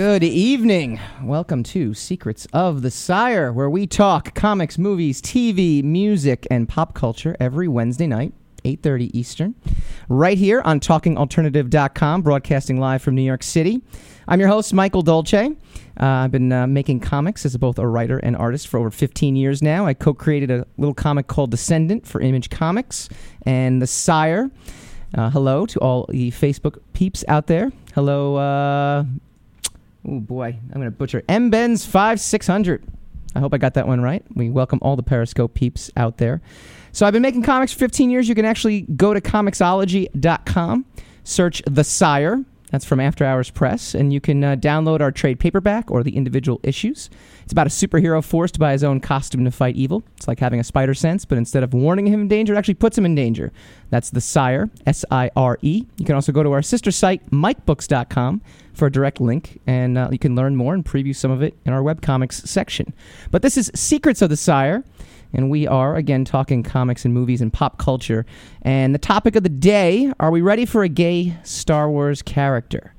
Good evening. Welcome to Secrets of the Sire, where we talk comics, movies, TV, music, and pop culture every Wednesday night, 8:30 Eastern, right here on talkingalternative.com, broadcasting live from New York City. I'm your host, Michael Dolce. Uh, I've been uh, making comics as both a writer and artist for over 15 years now. I co-created a little comic called Descendant for Image Comics and The Sire. Uh, hello to all the Facebook peeps out there. Hello, uh, oh boy, I'm going to butcher M Benz five six hundred. I hope I got that one right. We welcome all the Periscope peeps out there. So I've been making comics for 15 years. You can actually go to comixology.com, search The Sire. That's from After Hours Press, and you can uh, download our trade paperback or the individual issues. It's about a superhero forced by his own costume to fight evil. It's like having a spider sense, but instead of warning him in danger, it actually puts him in danger. That's The Sire, S I R E. You can also go to our sister site, mikebooks.com, for a direct link, and uh, you can learn more and preview some of it in our webcomics section. But this is Secrets of the Sire, and we are, again, talking comics and movies and pop culture. And the topic of the day are we ready for a gay Star Wars character?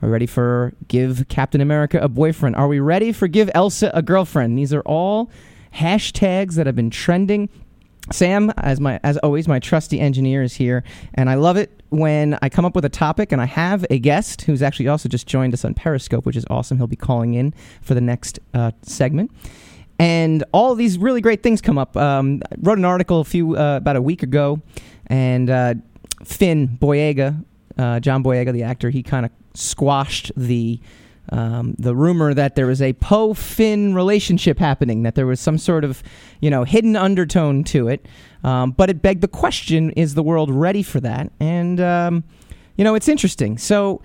Are we ready for give Captain America a boyfriend? Are we ready for give Elsa a girlfriend? These are all hashtags that have been trending. Sam, as my as always, my trusty engineer is here, and I love it when I come up with a topic and I have a guest who's actually also just joined us on Periscope, which is awesome. He'll be calling in for the next uh, segment and all these really great things come up. Um, I wrote an article a few uh, about a week ago, and uh, Finn Boyega, uh, John Boyega, the actor, he kind of squashed the um, the rumor that there was a Poe Finn relationship happening, that there was some sort of you know hidden undertone to it. Um, but it begged the question: Is the world ready for that? And um, you know, it's interesting. So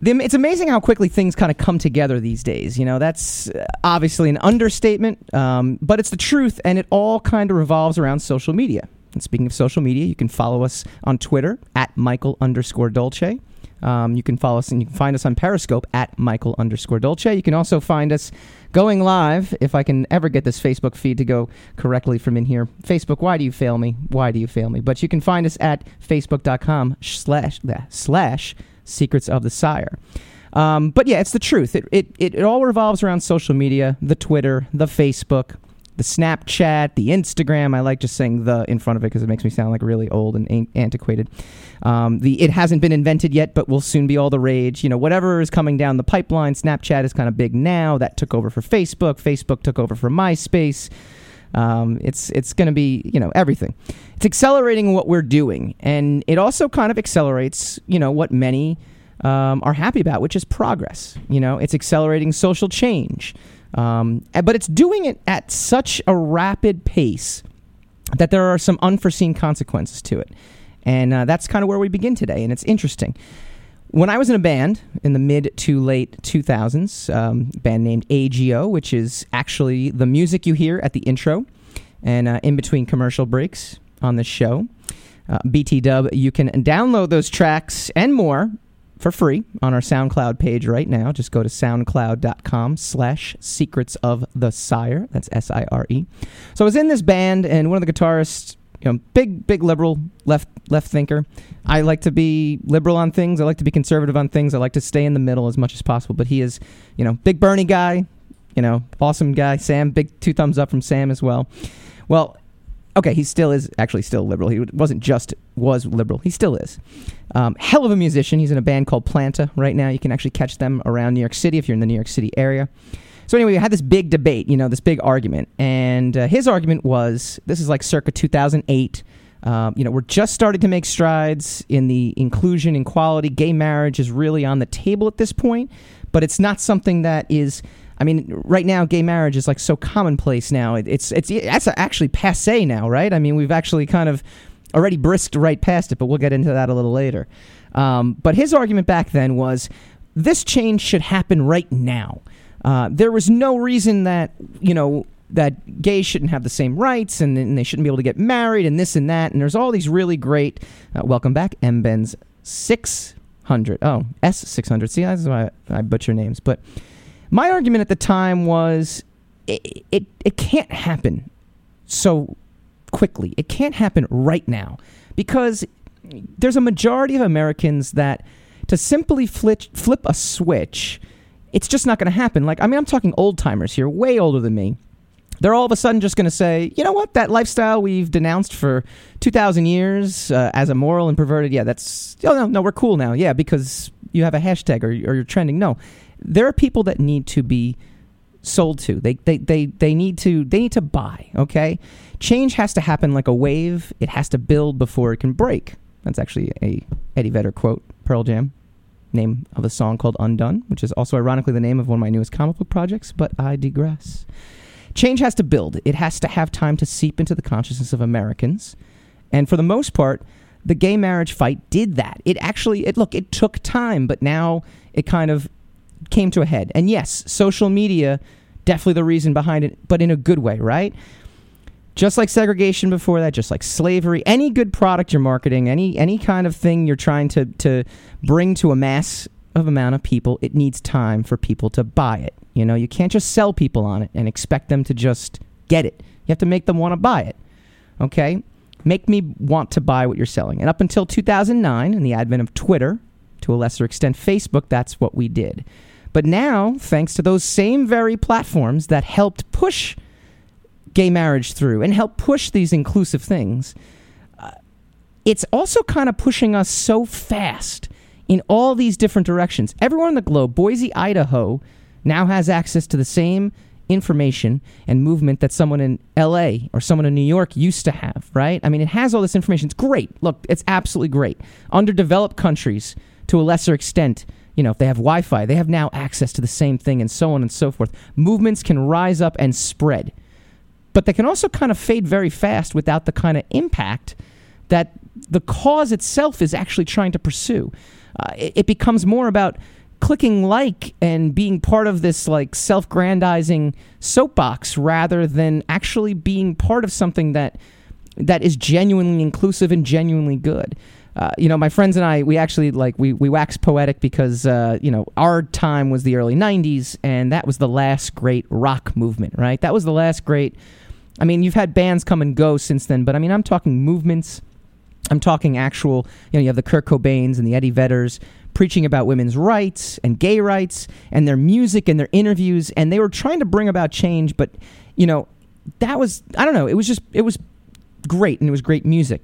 the, it's amazing how quickly things kind of come together these days. You know, that's uh, obviously an understatement, um, but it's the truth, and it all kind of revolves around social media. And speaking of social media, you can follow us on Twitter at Michael underscore Dolce. Um, you can follow us and you can find us on Periscope at Michael underscore Dolce. You can also find us going live, if I can ever get this Facebook feed to go correctly from in here. Facebook, why do you fail me? Why do you fail me? But you can find us at facebook.com slash, slash Secrets of the Sire. Um, but yeah, it's the truth. It, it, it, it all revolves around social media the Twitter, the Facebook, the Snapchat, the Instagram. I like just saying the in front of it because it makes me sound like really old and antiquated. Um, the it hasn't been invented yet, but will soon be all the rage. You know, whatever is coming down the pipeline. Snapchat is kind of big now. That took over for Facebook. Facebook took over for MySpace. Um, it's it's going to be you know everything. It's accelerating what we're doing, and it also kind of accelerates you know what many um, are happy about, which is progress. You know, it's accelerating social change, um, but it's doing it at such a rapid pace that there are some unforeseen consequences to it, and uh, that's kind of where we begin today. And it's interesting when I was in a band in the mid to late 2000s, um, band named AGO, which is actually the music you hear at the intro and uh, in between commercial breaks on the show. Uh, BT Dub, you can download those tracks and more for free on our SoundCloud page right now. Just go to soundcloud.com slash secrets of the sire. That's S I R E. So I was in this band, and one of the guitarists you know, big, big liberal left left thinker. I like to be liberal on things. I like to be conservative on things. I like to stay in the middle as much as possible. But he is, you know, big Bernie guy. You know, awesome guy. Sam, big two thumbs up from Sam as well. Well, okay, he still is actually still liberal. He wasn't just was liberal. He still is. Um, hell of a musician. He's in a band called Planta right now. You can actually catch them around New York City if you're in the New York City area. So anyway, we had this big debate, you know, this big argument, and uh, his argument was this is like circa 2008. Um, you know, we're just starting to make strides in the inclusion, and equality. Gay marriage is really on the table at this point, but it's not something that is. I mean, right now, gay marriage is like so commonplace now. It, it's it's that's actually passe now, right? I mean, we've actually kind of already brisked right past it, but we'll get into that a little later. Um, but his argument back then was this change should happen right now. Uh, there was no reason that you know that gays shouldn't have the same rights and, and, they shouldn't be able to get married and this and that. And there's all these really great. Uh, welcome back, M Benz six hundred. Oh, S six hundred. See, that's why I, I butcher names. But my argument at the time was it, it it can't happen so quickly. It can't happen right now because there's a majority of Americans that to simply flip flip a switch it's just not going to happen. Like, I mean, I'm talking old timers here, way older than me. They're all of a sudden just going to say, you know what, that lifestyle we've denounced for 2,000 years uh, as immoral and perverted, yeah, that's, oh, no, no, we're cool now. Yeah, because you have a hashtag or, or you're trending. No, there are people that need to be sold to. They, they, they, they need to they need to buy, okay? Change has to happen like a wave. It has to build before it can break. That's actually a Eddie Vedder quote, Pearl Jam name of a song called Undone, which is also ironically the name of one of my newest comic book projects, but I digress. Change has to build. It has to have time to seep into the consciousness of Americans. And for the most part, the gay marriage fight did that. It actually it look, it took time, but now it kind of came to a head. And yes, social media definitely the reason behind it, but in a good way, right? just like segregation before that, just like slavery, any good product you're marketing, any any kind of thing you're trying to to bring to a mass of amount of people, it needs time for people to buy it. You know, you can't just sell people on it and expect them to just get it. You have to make them want to buy it. Okay? Make me want to buy what you're selling. And up until 2009 and the advent of Twitter, to a lesser extent Facebook, that's what we did. But now, thanks to those same very platforms that helped push gay marriage through and help push these inclusive things, uh, it's also kind of pushing us so fast in all these different directions. Everyone in the globe, Boise, Idaho, now has access to the same information and movement that someone in LA or someone in New York used to have, right? I mean, it has all this information. It's great. Look, it's absolutely great. Underdeveloped countries, to a lesser extent, you know, if they have Wi Fi, they have now access to the same thing and so on and so forth. Movements can rise up and spread but they can also kind of fade very fast without the kind of impact that the cause itself is actually trying to pursue. Uh, it, it, becomes more about clicking like and being part of this like self-grandizing soapbox rather than actually being part of something that that is genuinely inclusive and genuinely good. Uh, you know, my friends and I, we actually like we we wax poetic because uh, you know our time was the early '90s, and that was the last great rock movement, right? That was the last great. I mean, you've had bands come and go since then, but I mean, I'm talking movements. I'm talking actual. You know, you have the Kurt Cobains and the Eddie Vedders preaching about women's rights and gay rights, and their music and their interviews, and they were trying to bring about change. But you know, that was I don't know. It was just it was great, and it was great music.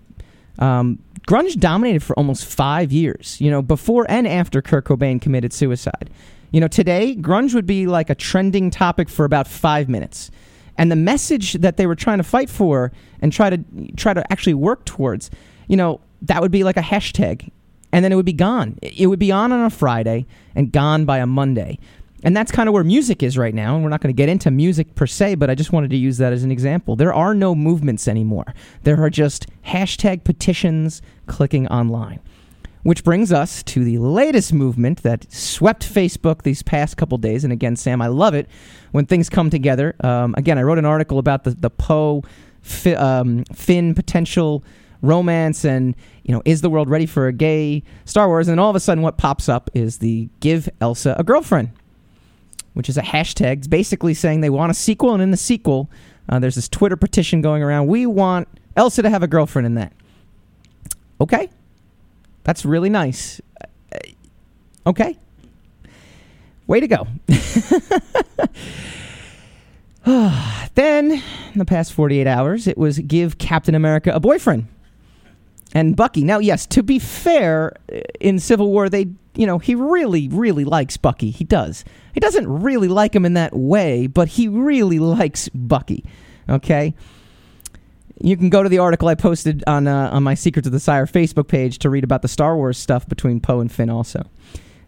Um, grunge dominated for almost five years, you know, before and after Kurt Cobain committed suicide. You know, today, grunge would be like a trending topic for about five minutes. And the message that they were trying to fight for and try to try to actually work towards, you know, that would be like a hashtag. And then it would be gone. It would be on on a Friday and gone by a Monday. And that's kind of where music is right now. And we're not going to get into music per se, but I just wanted to use that as an example. There are no movements anymore, there are just hashtag petitions clicking online. Which brings us to the latest movement that swept Facebook these past couple days. And again, Sam, I love it when things come together. Um, again, I wrote an article about the, the Poe fi- um, Finn potential romance and you know is the world ready for a gay star wars and all of a sudden what pops up is the give elsa a girlfriend which is a hashtag. It's basically saying they want a sequel, and in the sequel, uh, there's this Twitter petition going around. We want Elsa to have a girlfriend in that. Okay, that's really nice. Uh, okay, way to go. then, in the past 48 hours, it was give Captain America a boyfriend and Bucky. Now, yes, to be fair, uh, in Civil War, they, you know, he really, really likes Bucky. He does. He doesn't really like him in that way, but he really likes Bucky. Okay? You can go to the article I posted on uh, on my Secrets of the Sire Facebook page to read about the Star Wars stuff between Poe and Finn also.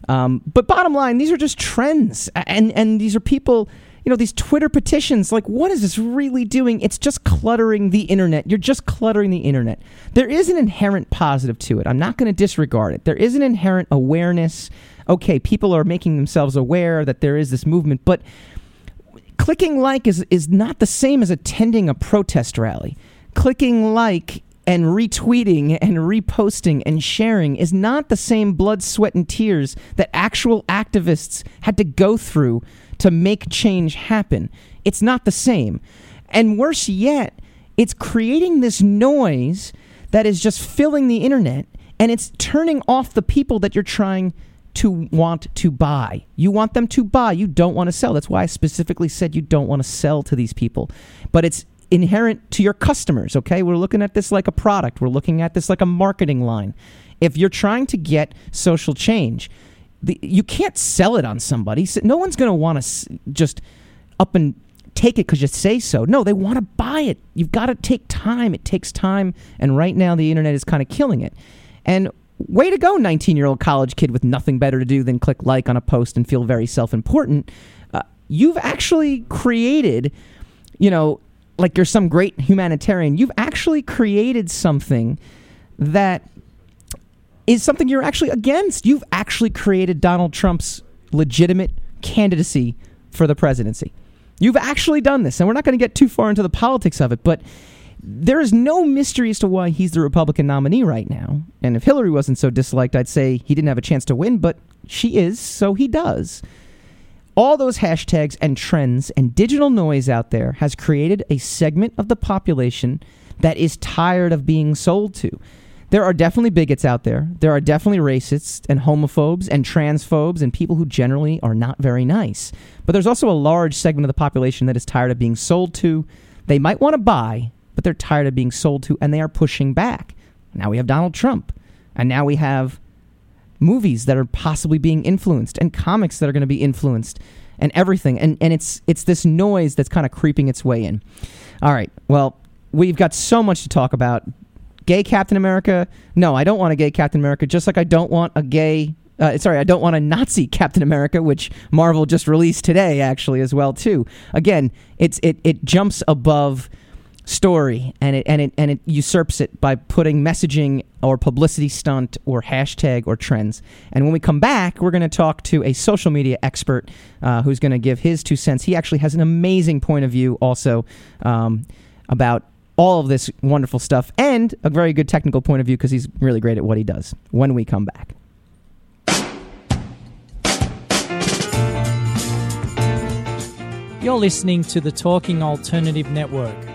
Um, but bottom line, these are just trends, and and these are people you know, these Twitter petitions, like, what is this really doing? It's just cluttering the internet. You're just cluttering the internet. There is an inherent positive to it. I'm not going to disregard it. There is an inherent awareness. Okay, people are making themselves aware that there is this movement, but clicking like is, is not the same as attending a protest rally. Clicking like and retweeting and reposting and sharing is not the same blood, sweat, and tears that actual activists had to go through to make change happen. It's not the same. And worse yet, it's creating this noise that is just filling the internet and it's turning off the people that you're trying to want to buy. You want them to buy. You don't want to sell. That's why I specifically said you don't want to sell to these people. But it's inherent to your customers, okay? We're looking at this like a product. We're looking at this like a marketing line. If you're trying to get social change, the, you can't sell it on somebody. No one's going to want to s- just up and take it because you say so. No, they want to buy it. You've got to take time. It takes time. And right now, the internet is kind of killing it. And way to go, 19 year old college kid with nothing better to do than click like on a post and feel very self important. Uh, you've actually created, you know, like you're some great humanitarian. You've actually created something that is something you're actually against. You've actually created Donald Trump's legitimate candidacy for the presidency. You've actually done this, and we're not going to get too far into the politics of it, but there is no mystery as to why he's the Republican nominee right now. And if Hillary wasn't so disliked, I'd say he didn't have a chance to win, but she is, so he does. All those hashtags and trends and digital noise out there has created a segment of the population that is tired of being sold to. There are definitely bigots out there. There are definitely racists and homophobes and transphobes and people who generally are not very nice. But there's also a large segment of the population that is tired of being sold to. They might want to buy, but they're tired of being sold to and they are pushing back. Now we have Donald Trump. And now we have movies that are possibly being influenced and comics that are going to be influenced and everything. And and it's it's this noise that's kind of creeping its way in. All right. Well, we've got so much to talk about. Gay Captain America? No, I don't want a gay Captain America. Just like I don't want a gay. Uh, sorry, I don't want a Nazi Captain America, which Marvel just released today, actually, as well too. Again, it's it it jumps above story and it and it and it usurps it by putting messaging or publicity stunt or hashtag or trends. And when we come back, we're going to talk to a social media expert uh, who's going to give his two cents. He actually has an amazing point of view also um, about all of this wonderful stuff and a very good technical point of view because he's really great at what he does. When we come back. You're listening to the Talking Alternative Network.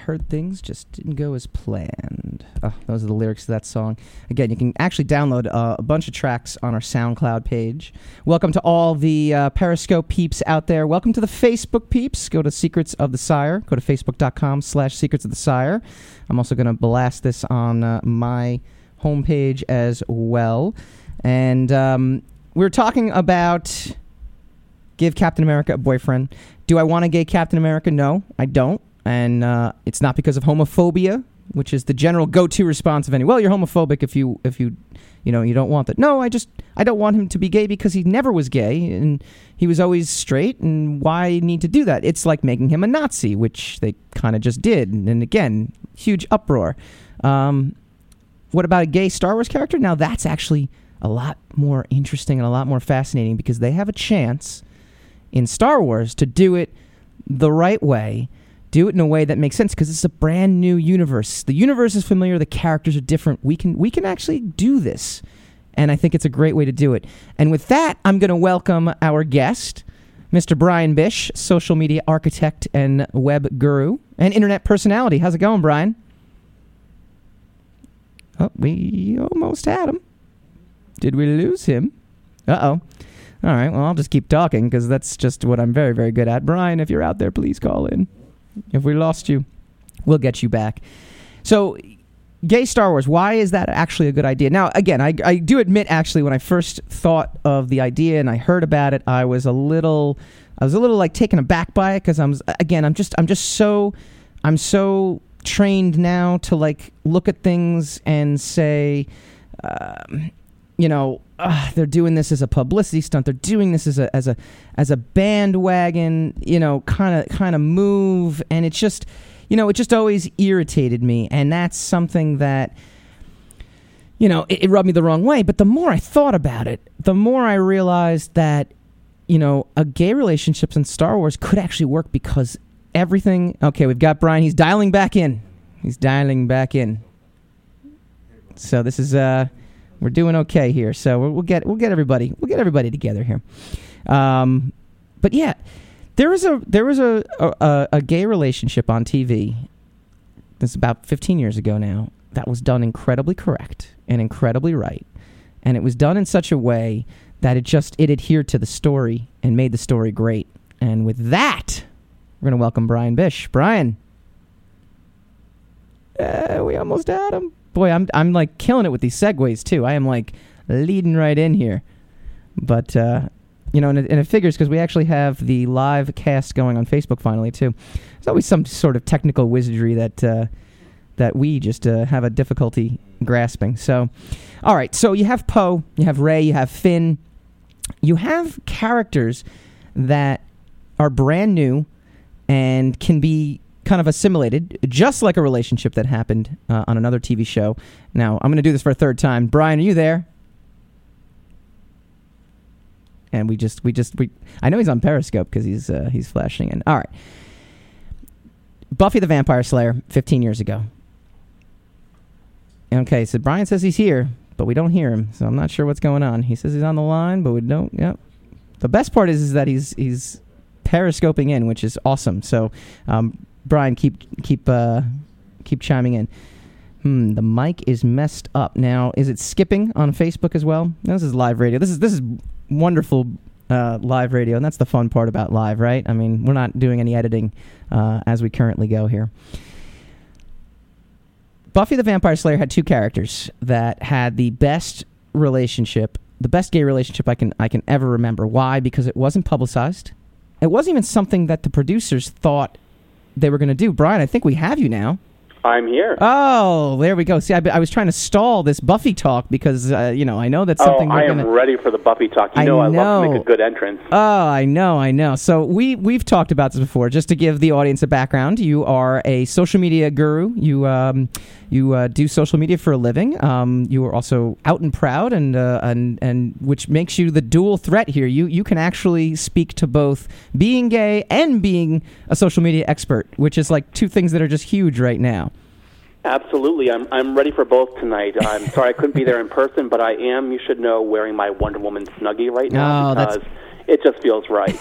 Heard things just didn't go as planned. Oh, those are the lyrics to that song. Again, you can actually download uh, a bunch of tracks on our SoundCloud page. Welcome to all the uh, Periscope peeps out there. Welcome to the Facebook peeps. Go to Secrets of the Sire. Go to facebook.com slash Secrets of the Sire. I'm also going to blast this on uh, my homepage as well. And um, we we're talking about give Captain America a boyfriend. Do I want a gay Captain America? No, I don't. And uh, it's not because of homophobia, which is the general go-to response of any. Well, you're homophobic if you if you you know you don't want that. No, I just I don't want him to be gay because he never was gay and he was always straight. And why need to do that? It's like making him a Nazi, which they kind of just did. And, again, huge uproar. Um, what about a gay Star Wars character? Now that's actually a lot more interesting and a lot more fascinating because they have a chance in Star Wars to do it the right way, do it in a way that makes sense because it's a brand new universe. The universe is familiar, the characters are different. We can we can actually do this. And I think it's a great way to do it. And with that, I'm going to welcome our guest Mr. Brian Bish, social media architect and web guru and internet personality. How's it going, Brian? Oh, we almost had him. Did we lose him? Uh oh. All right, well, I'll just keep talking because that's just what I'm very, very good at. Brian, if you're out there, please call in. If we lost you, we'll get you back. So, gay Star Wars, why is that actually a good idea? Now, again, I, I do admit, actually, when I first thought of the idea and I heard about it, I was a little, I was a little like taken aback by it because I'm, again, I'm just, I'm just so, I'm so trained now to like look at things and say, um, you know, uh, they're doing this as a publicity stunt. They're doing this as a as a as a bandwagon, you know, kind of kind of move, and it's just, you know, it just always irritated me, and that's something that. You know, it, it rubbed me the wrong way, but the more I thought about it, the more I realized that, you know, a gay relationships in Star Wars could actually work because everything. Okay, we've got Brian. He's dialing back in. He's dialing back in. So this is uh we're doing okay here. So we'll, get we'll get everybody we'll get everybody together here. Um, but yeah, there was a there was a, a a gay relationship on TV. This is about 15 years ago now. That was done incredibly correct and incredibly right, and it was done in such a way that it just it adhered to the story and made the story great. And with that, we're gonna welcome Brian Bish. Brian, uh, we almost had him boy, I'm I'm like killing it with these segues too. I am like leading right in here, but uh, you know, and it, and it figures because we actually have the live cast going on Facebook finally too. There's always some sort of technical wizardry that uh, that we just uh, have a difficulty grasping. So, all right, so you have Poe, you have Rey, you have Finn, you have characters that are brand new and can be kind of assimilated, just like a relationship that happened uh, on another TV show. Now, I'm going to do this for a third time. Brian, are you there? And we just, we just, we. I know he's on Periscope because he's uh, he's flashing in. All right. Buffy the Vampire Slayer, 15 years ago. Okay, so Brian says he's here, but we don't hear him, so I'm not sure what's going on. He says he's on the line, but we don't. Yep. The best part is, is that he's he's periscoping in, which is awesome. So, um, Brian, keep keep uh, keep chiming in. Hmm, the mic is messed up now. Is it skipping on Facebook as well? No, this is live radio. This is this is wonderful uh, live radio, and that's the fun part about live, right? I mean, we're not doing any editing uh, as we currently go here. Buffy the Vampire Slayer had two characters that had the best relationship, the best gay relationship I can I can ever remember. Why? Because it wasn't publicized. It wasn't even something that the producers thought they were going to do. Brian, I think we have you now. I'm here. Oh, there we go. See, I, I was trying to stall this Buffy talk because uh, you know I know that's something. Oh, I am gonna... ready for the Buffy talk. You I know, I love to make a good entrance. Oh, I know, I know. So we we've talked about this before. Just to give the audience a background, you are a social media guru. You um, you uh, do social media for a living. Um, you are also out and proud, and uh, and and which makes you the dual threat here. You you can actually speak to both being gay and being a social media expert, which is like two things that are just huge right now. Absolutely, I'm I'm ready for both tonight. I'm sorry I couldn't be there in person, but I am. You should know wearing my Wonder Woman snuggie right now Oh, that's- because it just feels right.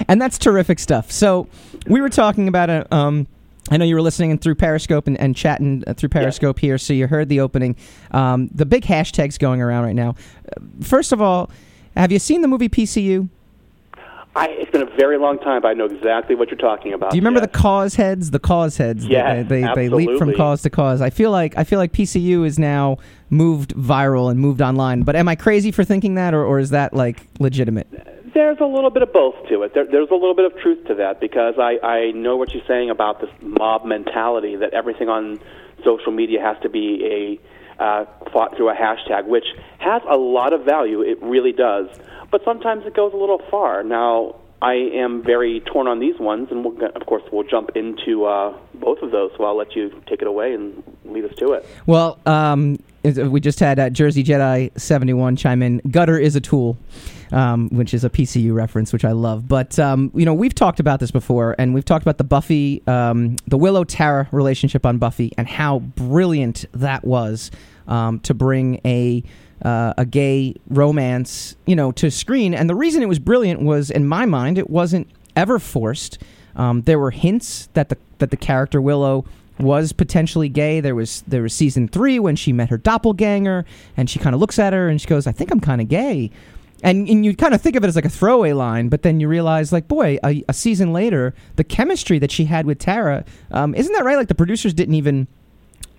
and that's terrific stuff. So we were talking about it. Um, I know you were listening through Periscope and, and chatting uh, through Periscope here, so you heard the opening. Um, the big hashtags going around right now. Uh, First of all, have you seen the movie PCU? I, it's been a very long time, but I know exactly what you're talking about. Do you remember yes. the cause heads? The cause heads. Yes, they, they, they leap from cause to cause. I feel like I feel like PCU is now moved viral and moved online. But am I crazy for thinking that, or, or is that like legitimate? There's a little bit of both to it. There, there's a little bit of truth to that because I, I know what you're saying about this mob mentality that everything on social media has to be a uh, fought through a hashtag, which has a lot of value. It really does. But sometimes it goes a little far. Now, I am very torn on these ones, and we'll, of course, we'll jump into uh, both of those. So I'll let you take it away and lead us to it. Well, um, we just had uh, Jersey Jedi seventy one chime in. Gutter is a tool, um, which is a PCU reference, which I love. But um, you know, we've talked about this before, and we've talked about the Buffy, um, the Willow Tara relationship on Buffy, and how brilliant that was um, to bring a uh, a gay romance, you know, to screen. And the reason it was brilliant was, in my mind, it wasn't ever forced. Um, there were hints that the that the character Willow was potentially gay. There was there was season three when she met her doppelganger, and she kind of looks at her and she goes, "I think I'm kind of gay." And, and you kind of think of it as like a throwaway line, but then you realize, like, boy, a, a season later, the chemistry that she had with Tara, um, isn't that right? Like, the producers didn't even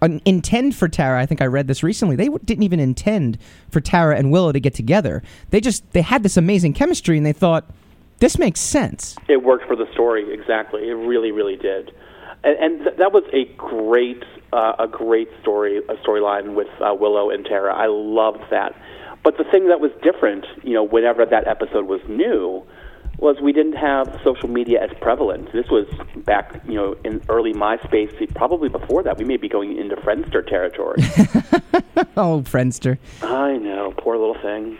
intend for Tara. I think I read this recently. They w- didn't even intend for Tara and Willow to get together. They just they had this amazing chemistry, and they thought this makes sense. It worked for the story exactly. It really, really did, and, and th- that was a great, uh, a great story, a storyline with uh, Willow and Tara. I loved that. But the thing that was different, you know, whenever that episode was new, was we didn't have social media as prevalent. This was back, you know, in early MySpace, probably before that. We may be going into Friendster territory. oh, Friendster. I know, poor little thing.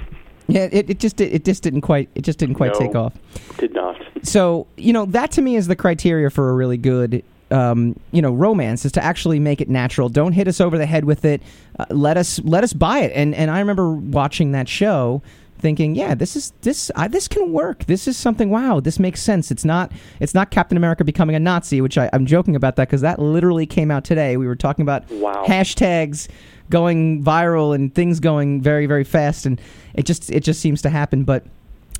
Yeah, it, it just it just didn't quite it just didn't quite No. take off. Did not. So you know that to me is the criteria for a really good um, you know romance is to actually make it natural. Don't hit us over the head with it. Uh, let us let us buy it. And and I remember watching that show thinking, yeah, this is this I, this can work. This is something. Wow, this makes sense. It's not it's not Captain America becoming a Nazi, which I, I'm joking about that because that literally came out today. We were talking about Wow. hashtags going viral and things going very very fast, and it just it just seems to happen. But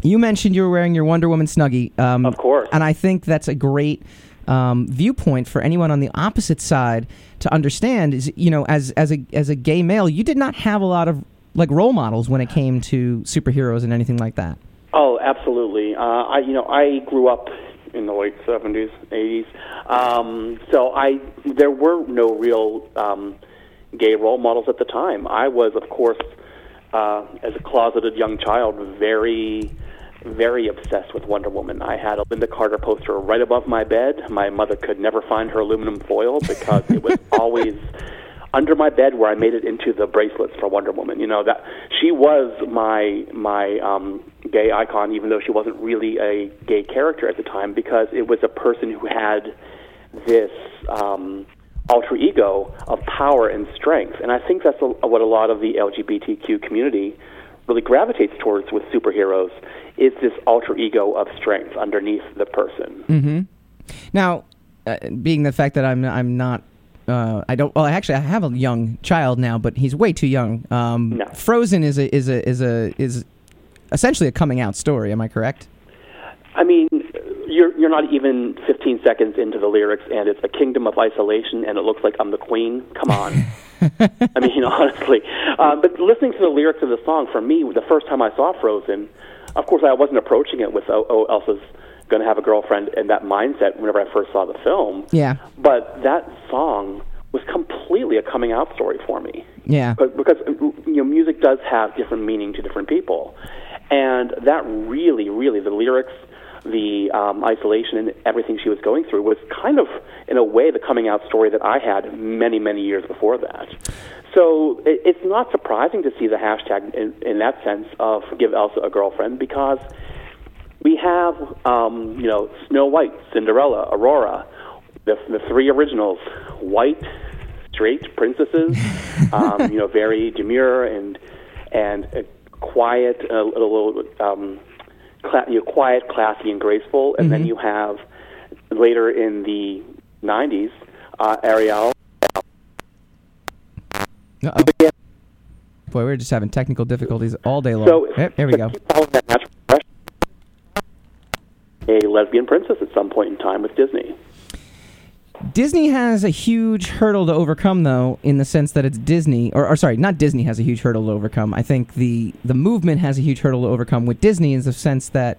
you mentioned you were wearing your Wonder Woman snuggie, um, Of course. and I think that's a great um, viewpoint for anyone on the opposite side to understand. Is you know, as as a as a gay male, you did not have a lot of like role models when it came to superheroes and anything like that. Oh, absolutely. Uh, I, you know, I grew up in the late seventies, eighties. Um, so I, there were no real um, gay role models at the time. I was, of course, uh, as a closeted young child, very, very obsessed with Wonder Woman. I had a Lynda Carter poster right above my bed. My mother could never find her aluminum foil because it was always under my bed where I made it into the bracelets for Wonder Woman. You know that she was my my um, gay icon, even though she wasn't really a gay character at the time, because it was a person who had this um, alter ego of power and strength. And I think that's a, what a lot of the LGBTQ community really gravitates towards with superheroes is this alter ego of strength underneath the person. Mm-hmm. Now, uh, being the fact that I'm I'm not. Uh, I don't. Well, actually, I have a young child now, but he's way too young. Um, No. Frozen is a is a is a is essentially a coming out story. Am I correct? I mean, you're you're not even 15 seconds into the lyrics, and it's a kingdom of isolation, and it looks like I'm the queen. Come on. I mean, honestly. Uh, but listening to the lyrics of the song, for me, the first time I saw Frozen, of course, I wasn't approaching it with oh, oh Elsa's going to have a girlfriend and that mindset whenever I first saw the film. Yeah. But that song was completely a coming out story for me. Yeah. But because you know, music does have different meaning to different people, and that really, really, the lyrics, the um, isolation, and everything she was going through was kind of, in a way, the coming out story that I had many, many years before that. So it, it's not surprising to see the hashtag in, in that sense of "Give Elsa a Girlfriend" because we have, um, you know, Snow White, Cinderella, Aurora, the, the three originals, white, straight princesses, um, you know, very demure and and uh, quiet, a little um, cla- you know, quiet, classy, and graceful. And then you have later in the '90s, uh, Ariel. Uh-oh. Boy, we're just having technical difficulties all day long. So Yep, there we go. A lesbian princess at some point in time with Disney. Disney has a huge hurdle to overcome, though, in the sense that it's Disney, or, or sorry, not Disney has a huge hurdle to overcome. I think the the movement has a huge hurdle to overcome with Disney, in the sense that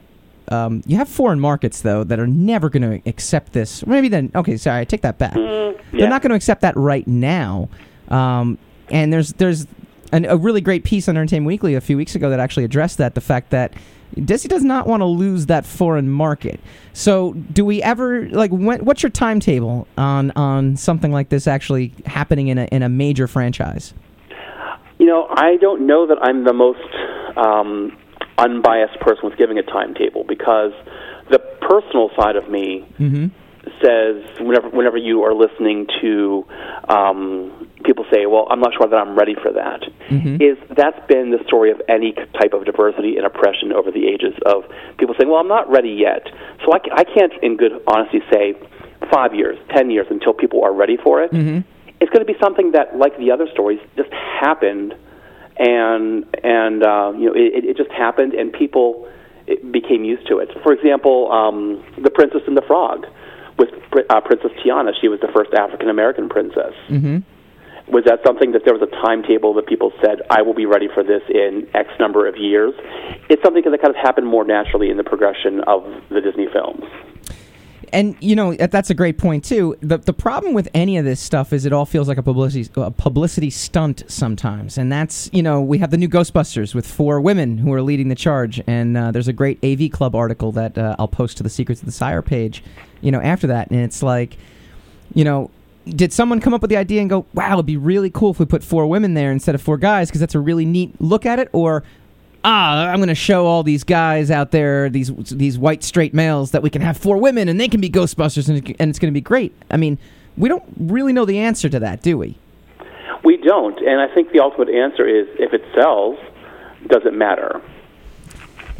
um, you have foreign markets, though, that are never going to accept this. Maybe then, okay, sorry, I take that back. yeah. They're not going to accept that right now. Um, and there's there's an, a really great piece on Entertainment Weekly a few weeks ago that actually addressed that the fact that Disney does not want to lose that foreign market. So, do we ever like when, what's your timetable on on something like this actually happening in a in a major franchise? You know, I don't know that I'm the most um, unbiased person with giving a timetable because the personal side of me says whenever whenever you are listening to um, people say, "Well, I'm not sure that I'm ready for that." Is that's been the story of any type of diversity and oppression over the ages of people saying, "Well, I'm not ready yet." So I, I can't, in good honesty, say five years, ten years until people are ready for it. It's going to be something that, like the other stories, just happened, and and uh, you know it, it just happened, and people became used to it. For example, um, the Princess and the Frog with uh, Princess Tiana. She was the first African American princess. Mm-hmm. Was that something that there was a timetable that people said, I will be ready for this in X number of years? It's something that kind of happened more naturally in the progression of the Disney films. and you know that's a great point too. The the problem with any of this stuff is it all feels like a publicity a publicity stunt sometimes, and that's you know we have the new Ghostbusters with four women who are leading the charge, and uh, there's a great AV Club article that uh, I'll post to the Secrets of the Sire page, you know after that, and it's like, you know. Did someone come up with the idea and go, "Wow, it'd be really cool if we put four women there instead of four guys because that's a really neat look at it"? Or ah, I'm going to show all these guys out there, these these white straight males, that we can have four women and they can be Ghostbusters and, and it's going to be great. I mean, we don't really know the answer to that, do we? We don't, and I think the ultimate answer is if it sells, does it matter?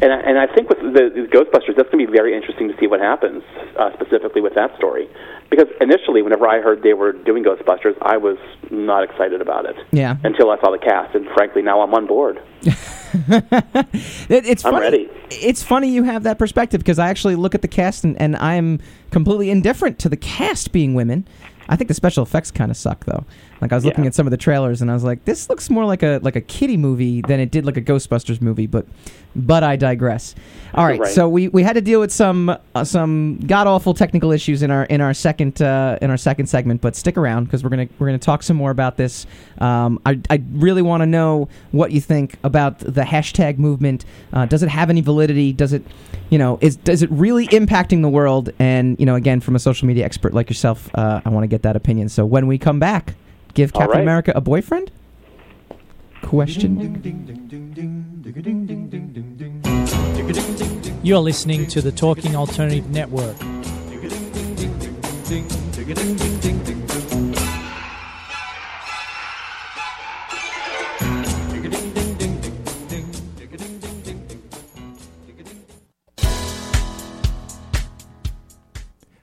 And I, and I think with the, the Ghostbusters, that's going to be very interesting to see what happens uh, specifically with that story. Because initially, whenever I heard they were doing Ghostbusters, I was not excited about it. Yeah. Until I saw the cast, and frankly, now I'm on board. It, it's I'm funny. ready. It's funny you have that perspective because I actually look at the cast and, and I'm completely indifferent to the cast being women. I think the special effects kind of suck though. Like I was looking Yeah. at some of the trailers and I was like, this looks more like a like a kiddie movie than it did like a Ghostbusters movie. But but I digress. All right, Right. so we, we had to deal with some uh, some god awful technical issues in our in our second uh, in our second segment. But stick around because we're gonna we're gonna talk some more about this. Um, I I really want to know what you think about the hashtag movement. Uh, does it have any validity? Does it you know is does it really impacting the world? And you know again from a social media expert like yourself, uh, I want to get that opinion. So when we come back, give Captain right. America a boyfriend? Question. You're listening to the Talking Alternative Network.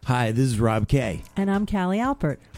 Hi, this is Rob Kay. And I'm Callie Alpert.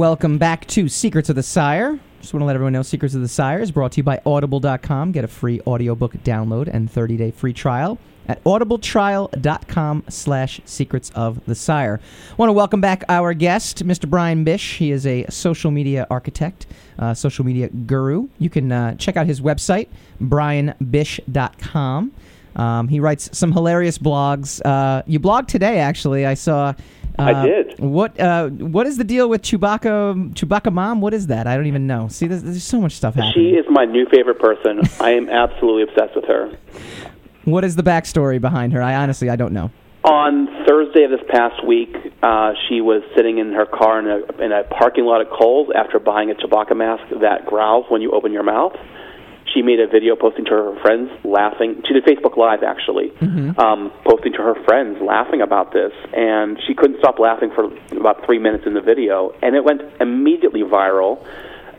Welcome back to Secrets of the Sire. Just want to let everyone know Secrets of the Sire is brought to you by Audible.com. Get a free audiobook download and 30-day free trial at audibletrial.com slash secrets of the sire. want to welcome back our guest, Mr. Brian Bish. He is a social media architect, uh, social media guru. You can uh, check out his website, brianbish.com. Um, he writes some hilarious blogs. Uh, you blogged today, actually. I saw... I uh, did. What uh, what is the deal with Chewbacca? Chewbacca mom? What is that? I don't even know. See, there's, there's so much stuff happening. She is my new favorite person. I am absolutely obsessed with her. what is the backstory behind her? I honestly I don't know. On Thursday of this past week, uh, she was sitting in her car in a, in a parking lot at Kohl's after buying a Chewbacca mask that growls when you open your mouth. She made a video posting to her friends, laughing. She did Facebook Live, actually, um, posting to her friends, laughing about this. And she couldn't stop laughing for about three minutes in the video, and it went immediately viral.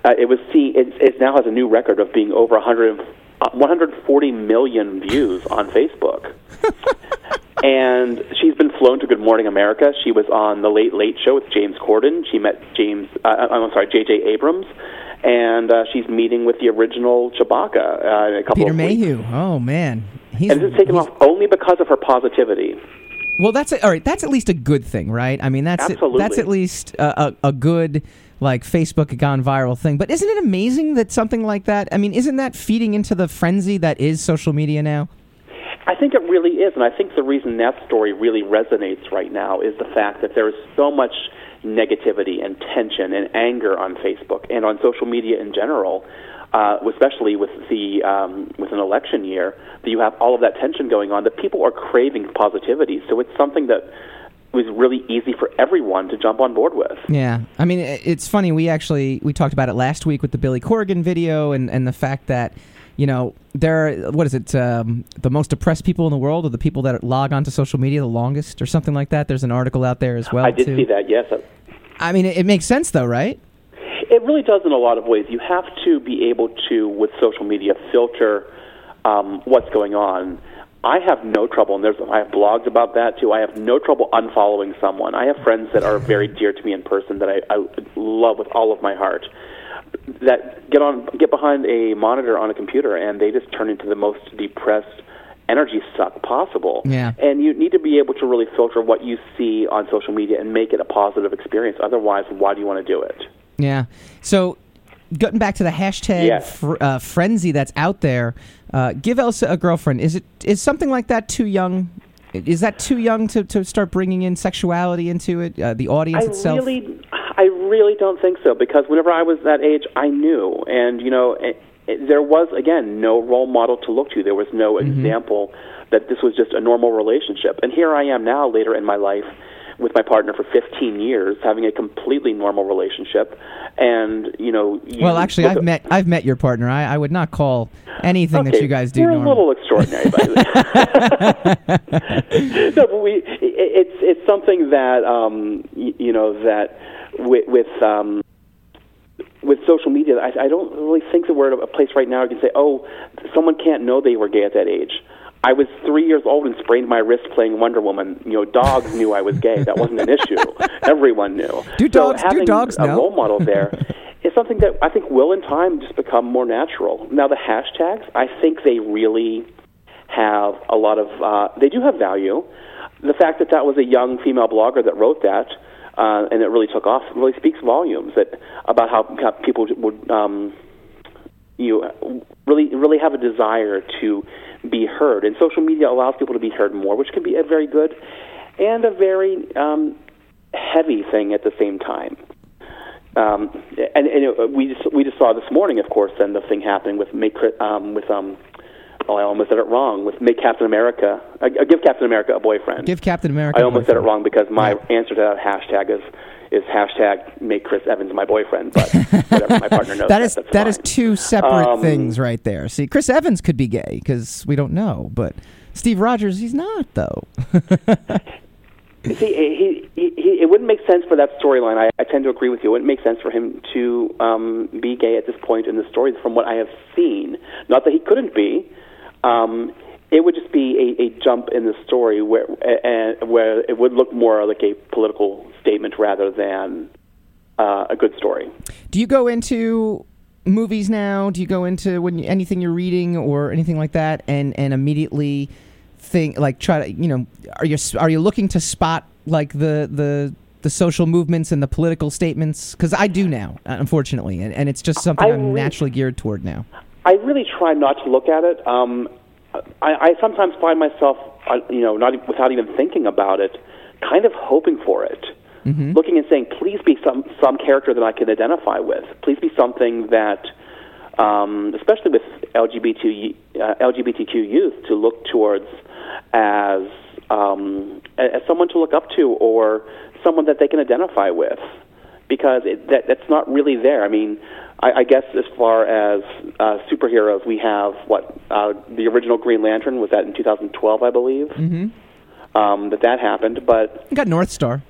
Uh, it was see, it, it now has a new record of being over 100, uh, 140 million views on Facebook. and she's been flown to Good Morning America. She was on the Late Late Show with James Corden. She met James. Uh, I'm sorry, J.J. Abrams. And uh, she's meeting with the original Chewbacca uh, in a couple Peter of weeks. Mayhew. Oh man, he's, And this is taken off only because of her positivity. Well, that's a, all right. That's at least a good thing, right? I mean, that's Absolutely. that's at least a, a, a good like Facebook gone viral thing. But isn't it amazing that something like that? I mean, isn't that feeding into the frenzy that is social media now? I think it really is, and I think the reason that story really resonates right now is the fact that there is so much negativity and tension and anger on Facebook and on social media in general, uh, especially with the um, with an election year. That you have all of that tension going on. That people are craving positivity. So it's something that was really easy for everyone to jump on board with. Yeah, I mean, it's funny. We actually we talked about it last week with the Billy Corrigan video and and the fact that you know there are, what is it um, the most depressed people in the world are the people that log onto social media the longest or something like that. There's an article out there as well. I did too. see that. Yes. I mean, it, it makes sense though, right? It really does in a lot of ways. You have to be able to, with social media, filter um, what's going on. I have no trouble, and there's I have blogs about that too. I have no trouble unfollowing someone. I have friends that are very dear to me in person that I, I love with all of my heart. That get on, get behind a monitor on a computer, and they just turn into the most depressed energy suck possible. Yeah. And you need to be able to really filter what you see on social media and make it a positive experience. Otherwise, why do you want to do it? Yeah. So, getting back to the hashtag Yes. fr- uh, frenzy that's out there, uh, give Elsa a girlfriend. Is it is something like that too young? Is that too young to, to start bringing in sexuality into it? Uh, the audience I itself. really, really don't think so because whenever I was that age, I knew, and you know, it, it, there was again no role model to look to. There was no example that this was just a normal relationship. And here I am now, later in my life, with my partner for 15 years, having a completely normal relationship, and you know, you well, actually, I've at- met I've met your partner. I, I would not call anything that you guys do You're normal. a little extraordinary, but no, but we. It, it's it's something that um, y- you know that with with um, with social media, I, I don't really think that we're at a place right now. You can say, oh, someone can't know they were gay at that age. I was three years old and sprained my wrist playing Wonder Woman. You know, dogs knew I was gay. That wasn't an issue. Everyone knew. Do So dogs- do having dogs a know? role model there is something that I think will, in time, just become more natural. Now, the hashtags, I think they really have a lot of. Uh, they do have value. The fact that that was a young female blogger that wrote that, uh, and it really took off, really speaks volumes that about how, people would. Um, you really really have a desire to be heard, and social media allows people to be heard more, which can be a very good and a very um, heavy thing at the same time. Um, and and it, we just we just saw this morning, of course, then the thing happening with um, with um. Oh, I almost said it wrong. With make Captain America, uh, give Captain America a boyfriend. Give Captain America. I almost said it wrong because my answer to that hashtag is is hashtag make Chris Evans my boyfriend. But whatever, my partner knows That that. is that's that is two separate Um, things right there. See, Chris Evans could be gay because we don't know, but Steve Rogers, he's not though. See, he, he, he, it wouldn't make sense for that storyline. I, I tend to agree with you. It wouldn't make sense for him to um, be gay at this point in the story, from what I have seen. Not that he couldn't be. Um, it would just be a, a jump in the story where, uh, where it would look more like a political statement rather than uh, a good story. Do you go into movies now? Do you go into when you, anything you're reading or anything like that, and and immediately think like try to you know are you are you looking to spot like the the the social movements and the political statements? Because I do now, unfortunately, and, and it's just something I I'm re- naturally geared toward now. I really try not to look at it. Um, I, I sometimes find myself, uh, you know, not without even thinking about it, kind of hoping for it, looking and saying, "Please be some some character that I can identify with. Please be something that." Um, especially with LGBT, uh, LGBTQ youth, to look towards as um, as someone to look up to or someone that they can identify with because it, that, that's not really there. I mean, I, I guess as far as uh, superheroes, we have what uh, the original Green Lantern was that in 2012, I believe. Mm-hmm. Um, that that happened, but got North Star.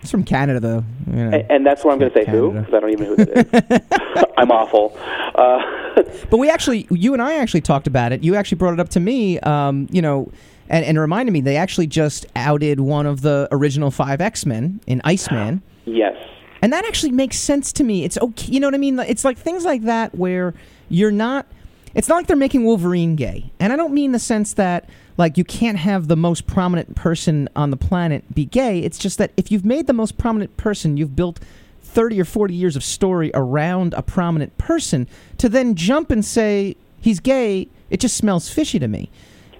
It's from Canada, though. You know. and that's where I'm going to say who because I don't even know who that is. I'm awful. Uh, But we actually, you and I actually talked about it. You actually brought it up to me. Um, you know, And, and reminded me, they actually just outed one of the original five X Men in Iceman. Yes. And that actually makes sense to me. It's okay. You know what I mean? It's like things like that where you're not. It's not like they're making Wolverine gay. And I don't mean the sense that, like, you can't have the most prominent person on the planet be gay. It's just that if you've made the most prominent person, you've built 30 or 40 years of story around a prominent person, to then jump and say he's gay, it just smells fishy to me.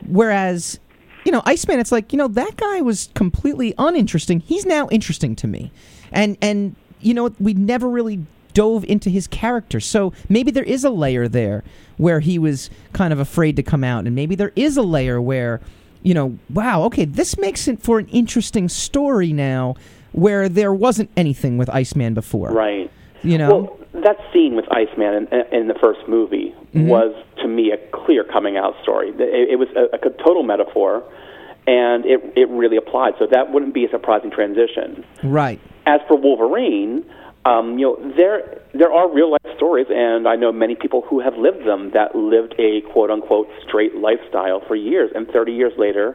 Whereas, you know, Iceman, it's like, you know, that guy was completely uninteresting. He's now interesting to me. And, and, you know, we never really dove into his character. So maybe there is a layer there where he was kind of afraid to come out. And maybe there is a layer where, you know, wow, okay, this makes it for an interesting story now where there wasn't anything with Iceman before. Right. You know? Well, that scene with Iceman in, in the first movie Mm-hmm. was, to me, a clear coming out story. It, it was a, a total metaphor, and it it really applied. So that wouldn't be a surprising transition. right. As for Wolverine, um, you know, there there are real life stories, and I know many people who have lived them that lived a quote unquote straight lifestyle for years, and 30 years later,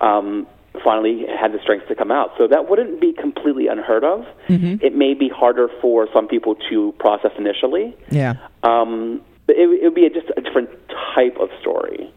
um, finally had the strength to come out. So that wouldn't be completely unheard of. It may be harder for some people to process initially, Yeah. um, but it, it would be a, just a different type of story.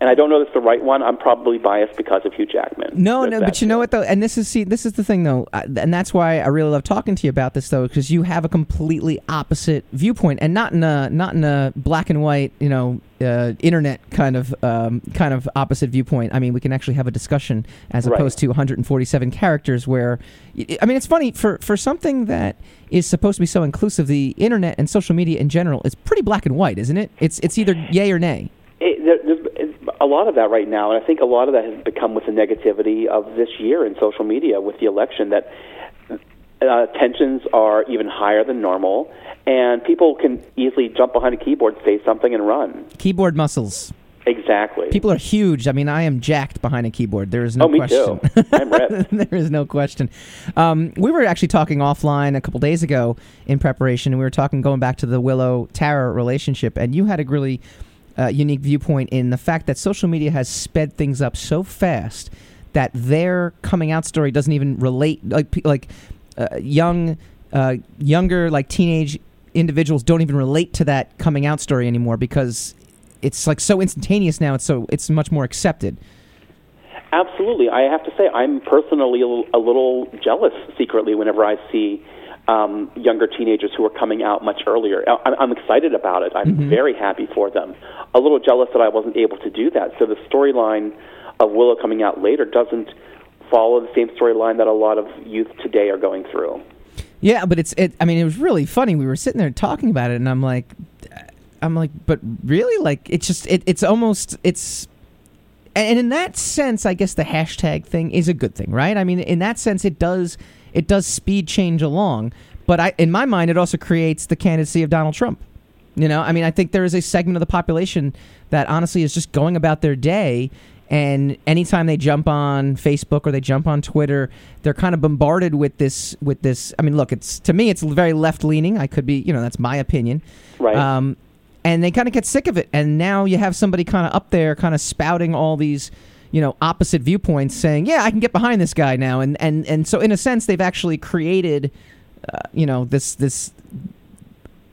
And I don't know if it's the right one. I'm probably biased because of Hugh Jackman. No, no, but you know what though, and this is see, this is the thing though, and that's why I really love talking to you about this though, because you have a completely opposite viewpoint, and not in a not in a black and white, you know, uh, internet kind of um, kind of opposite viewpoint. I mean, we can actually have a discussion as Right. opposed to 147 characters. Where, I mean, it's funny for for something that is supposed to be so inclusive. The internet and social media in general is pretty black and white, isn't it? It's it's either yay or nay. It, there, there's it's a lot of that right now, and I think a lot of that has become with the negativity of this year in social media with the election. That uh, tensions are even higher than normal, and people can easily jump behind a keyboard, say something, and run. Keyboard muscles. Exactly. People are huge. I mean, I am jacked behind a keyboard. There is no oh, me question. too. I'm red. there is no question. Um, we were actually talking offline a couple days ago in preparation, and we were talking going back to the Willow Tara relationship, and you had a really uh, unique viewpoint in the fact that social media has sped things up so fast that their coming out story doesn't even relate. Like like uh, young, uh, younger, like teenage individuals don't even relate to that coming out story anymore because it's like so instantaneous now. It's so it's much more accepted. Absolutely. I have to say, I'm personally a little, a little jealous secretly whenever I see um, younger teenagers who are coming out much earlier. I- I'm, excited about it. I'm very happy for them. A little jealous that I wasn't able to do that. So the storyline of Willow coming out later doesn't follow the same storyline that a lot of youth today are going through. Yeah, but it's it. I mean, it was really funny. We were sitting there talking about it, and I'm like, I'm like, but really, like, it's just it, it's almost it's. And in that sense, I guess the hashtag thing is a good thing, right? I mean, in that sense, it does it does speed change along. But I, in my mind, it also creates the candidacy of Donald Trump. You know, I mean, I think there is a segment of the population that honestly is just going about their day, and anytime they jump on Facebook or they jump on Twitter, they're kind of bombarded with this. With this, I mean, look, it's to me, it's very left leaning. I could be, you know, that's my opinion. Right. Um, and they kind of get sick of it, and now you have somebody kind of up there, kind of spouting all these. You know, opposite viewpoints, saying, "Yeah, I can get behind this guy now," and and and so in a sense, they've actually created, uh, you know, this this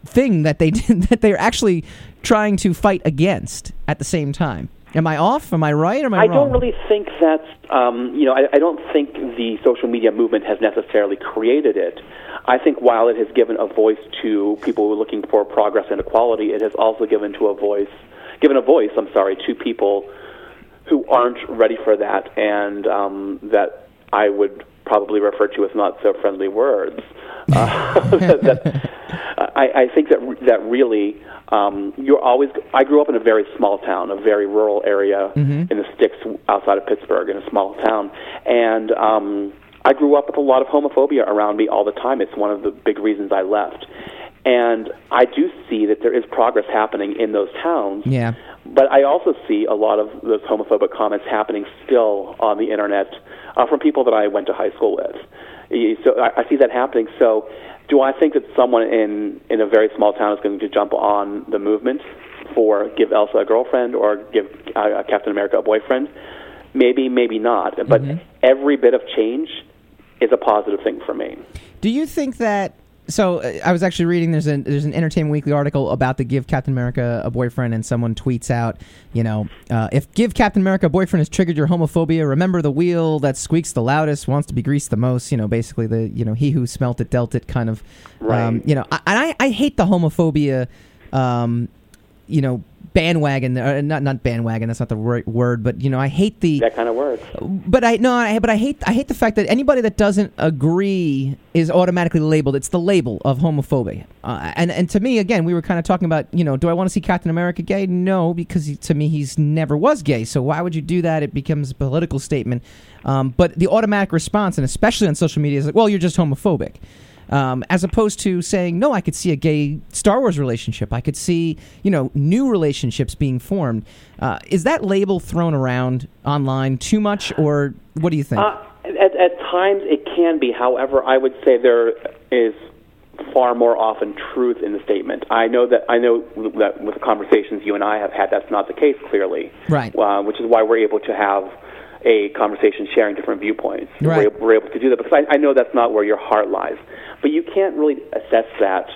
thing that they did that they're actually trying to fight against at the same time. Am I off? Am I right? Or am I, I wrong? don't really think that's, um, you know, I, I don't think the social media movement has necessarily created it. I think while it has given a voice to people who are looking for progress and equality, it has also given to a voice, given a voice, I'm sorry, to people who aren't ready for that and um, that I would probably refer to with not so friendly words. Uh, that, I, I think that that really um, you're always. I grew up in a very small town, a very rural area in the sticks outside of Pittsburgh, in a small town, and um, I grew up with a lot of homophobia around me all the time. It's one of the big reasons I left. And I do see that there is progress happening in those towns. Yeah. But I also see a lot of those homophobic comments happening still on the internet uh, from people that I went to high school with. So I, I see that happening. So do I think that someone in in a very small town is going to jump on the movement? for give Elsa a girlfriend or give uh, Captain America a boyfriend. Maybe, maybe not. But every bit of change is a positive thing for me. Do you think that? So uh, I was actually reading. There's an there's an Entertainment Weekly article about the give Captain America a boyfriend, and someone tweets out, you know, uh, if give Captain America a boyfriend has triggered your homophobia, remember the wheel that squeaks the loudest wants to be greased the most. You know, basically the you know he who smelt it dealt it kind of. Um, Right. you know, I, I I hate the homophobia. Um, you know, bandwagon. Uh, not not bandwagon. That's not the right word. But you know, I hate the That kind of works. but I no, I, but I hate I hate the fact that anybody that doesn't agree is automatically labeled. It's the label of homophobia. Uh, and and to me, again, we were kind of talking about you know, do I want to see Captain America gay? No, because he, to me, he's never was gay. So why would you do that? It becomes a political statement. Um, but the automatic response, and especially on social media, is like, well, you're just homophobic. Um, as opposed to saying, no, I could see a gay Star Wars relationship. I could see, you know, new relationships being formed. Uh, is that label thrown around online too much, or what do you think? Uh, at, at times it can be. However, I would say there is far more often truth in the statement. I know that I know that with the conversations you and I have had, that's not the case clearly. Right. Uh, which is why we're able to have a conversation sharing different viewpoints. Right. We're, we're able to do that because I, I know that's not where your heart lies. But you can't really assess that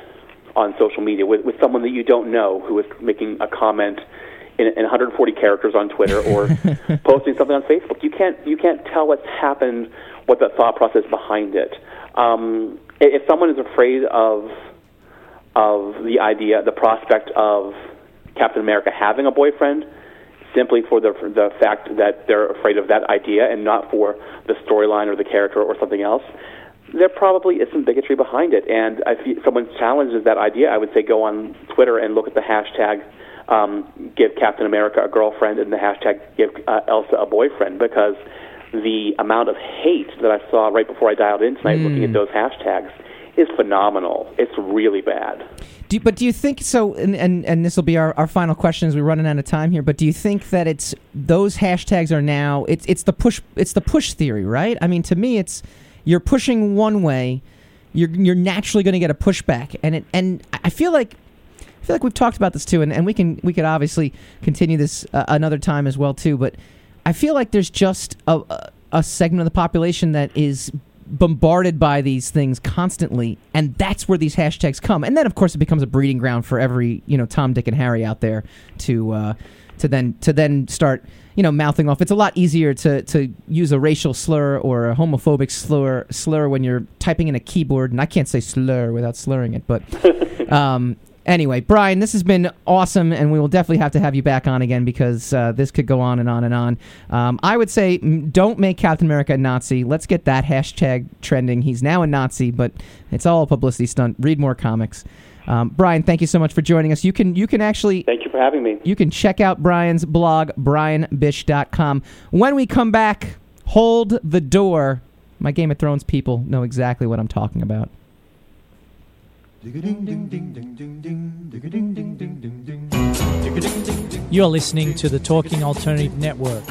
on social media with, with someone that you don't know who is making a comment in, in 140 characters on Twitter or posting something on Facebook. You can't you can't tell what's happened, what the thought process behind it. Um, if someone is afraid of of the idea, the prospect of Captain America having a boyfriend, simply for the for the fact that they're afraid of that idea and not for the storyline or the character or something else, there probably is some bigotry behind it. And if someone challenges that idea, I would say go on Twitter and look at the hashtag um, give Captain America a girlfriend and the hashtag give uh, Elsa a boyfriend because the amount of hate that I saw right before I dialed in tonight looking at those hashtags is phenomenal. It's really bad. Do you, but do you think so? And and, and this will be our, our final question as we're running out of time here. But do you think that it's those hashtags are now it's it's the push it's the push theory, right? I mean, to me, it's you're pushing one way, you're you're naturally going to get a pushback, and it and I feel like. I feel like we've talked about this too, and, and we can we could obviously continue this uh, another time as well too. But I feel like there's just a, a, segment of the population that is bombarded by these things constantly, and that's where these hashtags come. And then, of course, it becomes a breeding ground for every you know Tom, Dick, and Harry out there to uh, to then to then start you know mouthing off. It's a lot easier to to use a racial slur or a homophobic slur slur when you're typing in a keyboard, and I can't say slur without slurring it, but. Um, anyway, Brian, this has been awesome, and we will definitely have to have you back on again because uh, this could go on and on and on. Um, I would say don't make Captain America a Nazi. Let's get that hashtag trending. He's now a Nazi, but it's all a publicity stunt. Read more comics. Um, Brian, thank you so much for joining us. You can you can actually Thank you for having me. you can check out Brian's blog, brianbish.com. When we come back, hold the door. My Game of Thrones people know exactly what I'm talking about. You're listening to the Talking Alternative Network.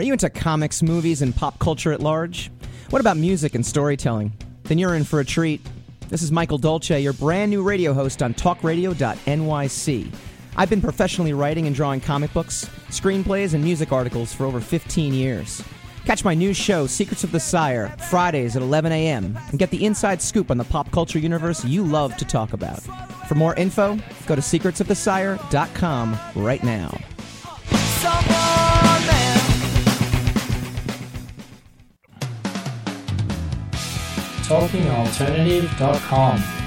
Are you into comics, movies, and pop culture at large? What about music and storytelling? Then you're in for a treat. This is Michael Dolce, your brand new radio host on talkradio.nyc. I've been professionally writing and drawing comic books, screenplays, and music articles for over 15 years. Catch my new show, Secrets of the Sire, Fridays at 11 a.m., and get the inside scoop on the pop culture universe you love to talk about. For more info, go to secretsofthesire.com right now. TalkingAlternative.com.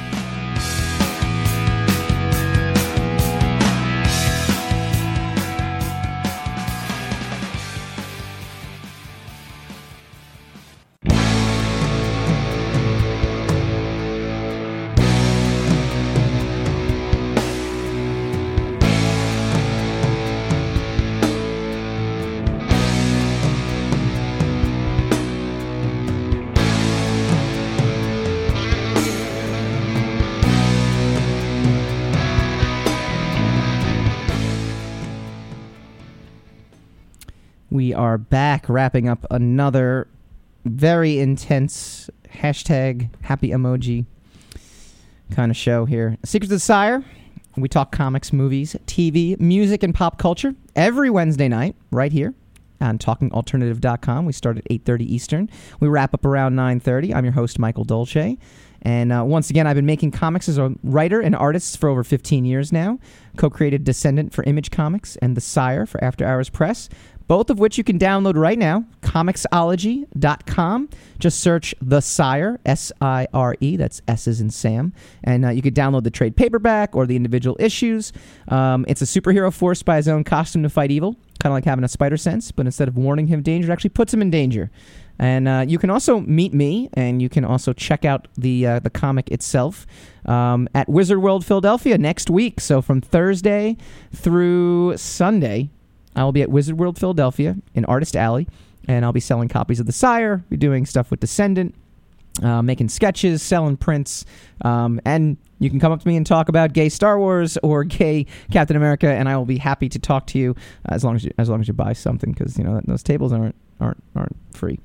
are back wrapping up another very intense hashtag happy emoji kind of show here. Secrets of the Sire. We talk comics, movies, TV, music, and pop culture every Wednesday night right here on talkingalternative.com. We start at 8.30 Eastern. We wrap up around 9.30. I'm your host, Michael Dolce. And uh, once again, I've been making comics as a writer and artist for over 15 years now. Co created Descendant for Image Comics and The Sire for After Hours Press, both of which you can download right now. Comixology.com. Just search The Sire, S I R E, that's S's in Sam. And uh, you could download the trade paperback or the individual issues. Um, it's a superhero forced by his own costume to fight evil, kind of like having a spider sense, but instead of warning him of danger, it actually puts him in danger. And uh, you can also meet me, and you can also check out the uh, the comic itself um, at Wizard World Philadelphia next week. So from Thursday through Sunday, I will be at Wizard World Philadelphia in Artist Alley, and I'll be selling copies of The Sire, be doing stuff with Descendant, uh, making sketches, selling prints, um, and you can come up to me and talk about gay Star Wars or gay Captain America, and I will be happy to talk to you as long as you, as long as you buy something because you know those tables aren't aren't aren't free.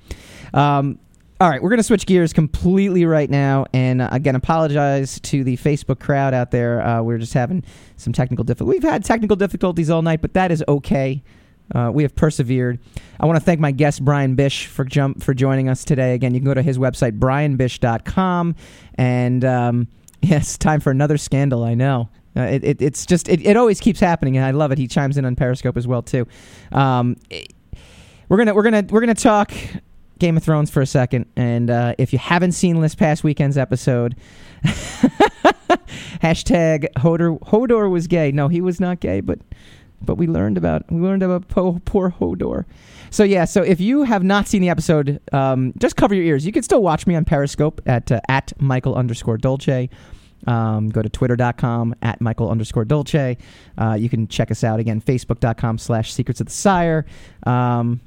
Um, all right, we're going to switch gears completely right now, and uh, again, apologize to the Facebook crowd out there. Uh, we're just having some technical difficulties. We've had technical difficulties all night, but that is okay. Uh, we have persevered. I want to thank my guest Brian Bish for jump for joining us today. Again, you can go to his website brianbish.com, and um, yes, time for another scandal. I know. Uh, it, it, it's just it, it always keeps happening, and I love it. He chimes in on Periscope as well too. Um, it- we're gonna we're gonna we're gonna talk Game of Thrones for a second, and uh, if you haven't seen this past weekend's episode, hashtag Hodor Hodor was gay. No, he was not gay, but but we learned about we learned about po- poor Hodor. So yeah, so if you have not seen the episode, um, just cover your ears. You can still watch me on Periscope at uh, at Michael underscore Dolce. Um, go to twitter.com at Michael underscore Dolce. Uh, you can check us out again, facebook.com slash secrets of the sire. Um,